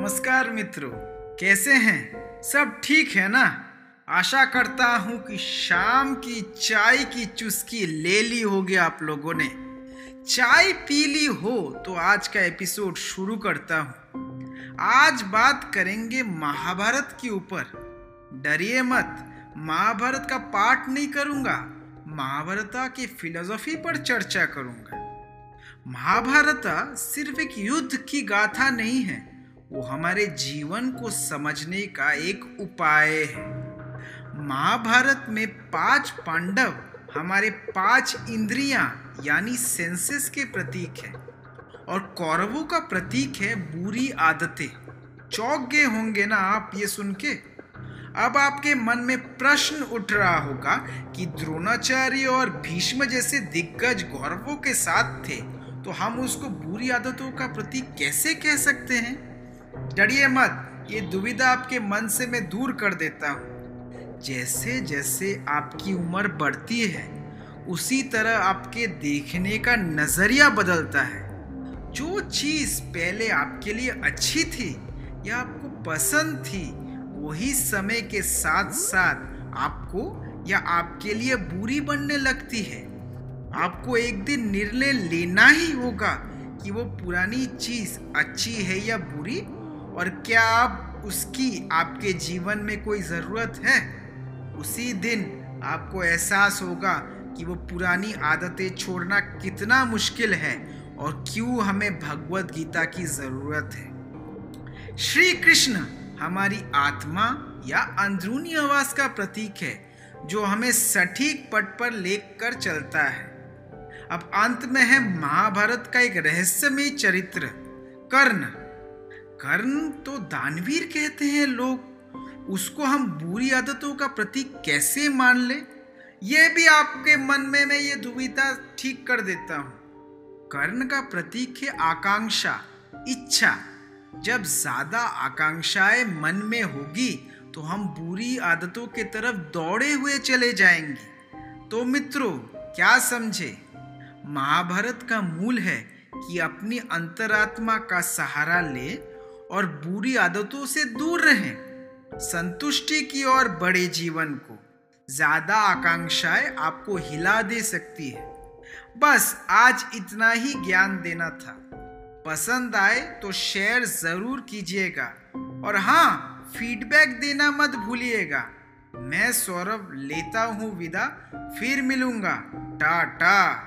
नमस्कार मित्रों, कैसे हैं? सब ठीक है ना? आशा करता हूँ कि शाम की चाय की चुस्की ले ली होगी आप लोगों ने। चाय पी ली हो तो आज का एपिसोड शुरू करता हूँ। आज बात करेंगे महाभारत के ऊपर। डरिए मत, महाभारत का पाठ नहीं करूँगा, महाभारत की फिलोसफी पर चर्चा करूँगा। महाभारत सिर्फ़ एक युद्ध की गाथा नहीं है वो हमारे जीवन को समझने का एक उपाय है। महाभारत में पाँच पांडव हमारे पाँच इंद्रियाँ, यानी सेंसेस के प्रतीक है, और कौरवों का प्रतीक है बुरी आदतें। चौक गए होंगे ना आप ये सुन के? अब आपके मन में प्रश्न उठ रहा होगा कि द्रोणाचार्य और भीष्म जैसे दिग्गज गौरवों के साथ थे तो हम उसको बुरी आदतों का प्रतीक कैसे कह सकते हैं? डरिए मत, ये दुविधा आपके मन से मैं दूर कर देता हूँ। जैसे जैसे आपकी उम्र बढ़ती है, उसी तरह आपके देखने का नज़रिया बदलता है। जो चीज़ पहले आपके लिए अच्छी थी या आपको पसंद थी, वही समय के साथ साथ आपको या आपके लिए बुरी बनने लगती है। आपको एक दिन निर्णय लेना ही होगा कि वो पुरानी चीज़ अच्छी है या बुरी और क्या आप उसकी, आपके जीवन में कोई ज़रूरत है? उसी दिन आपको एहसास होगा कि वो पुरानी आदतें छोड़ना कितना मुश्किल है और क्यों हमें भगवत गीता की ज़रूरत है। श्री कृष्ण हमारी आत्मा या अंदरूनी आवाज़ का प्रतीक है, जो हमें सटीक पट पर लेकर चलता है। अब अंत में है महाभारत का एक रहस्यमय चरित्र, कर्ण। कर्ण तो दानवीर कहते हैं लोग। उसको हम बुरी आदतों का प्रतीक कैसे मान ले? ये भी आपके मन में मैं ये दुविधा ठीक कर देता हूँ। कर्ण का प्रतीक है आकांक्षा, इच्छा। जब ज़्यादा आकांक्षाएँ मन में होगी तो हम बुरी आदतों के तरफ़ दौड़े हुए चले जाएँगे। तो मित्रों, क्या समझे? महाभारत का मूल है कि अपनी अंतरात्मा का सहारा ले और बुरी आदतों से दूर रहें। संतुष्टि की ओर बड़े जीवन को। ज़्यादा आकांक्षाएँ आपको हिला दे सकती है। बस आज इतना ही ज्ञान देना था। पसंद आए तो शेयर ज़रूर कीजिएगा। और हाँ फीडबैक देना मत भूलिएगा। मैं सौरभ लेता हूँ विदा, फिर मिलूँगा। टाटा।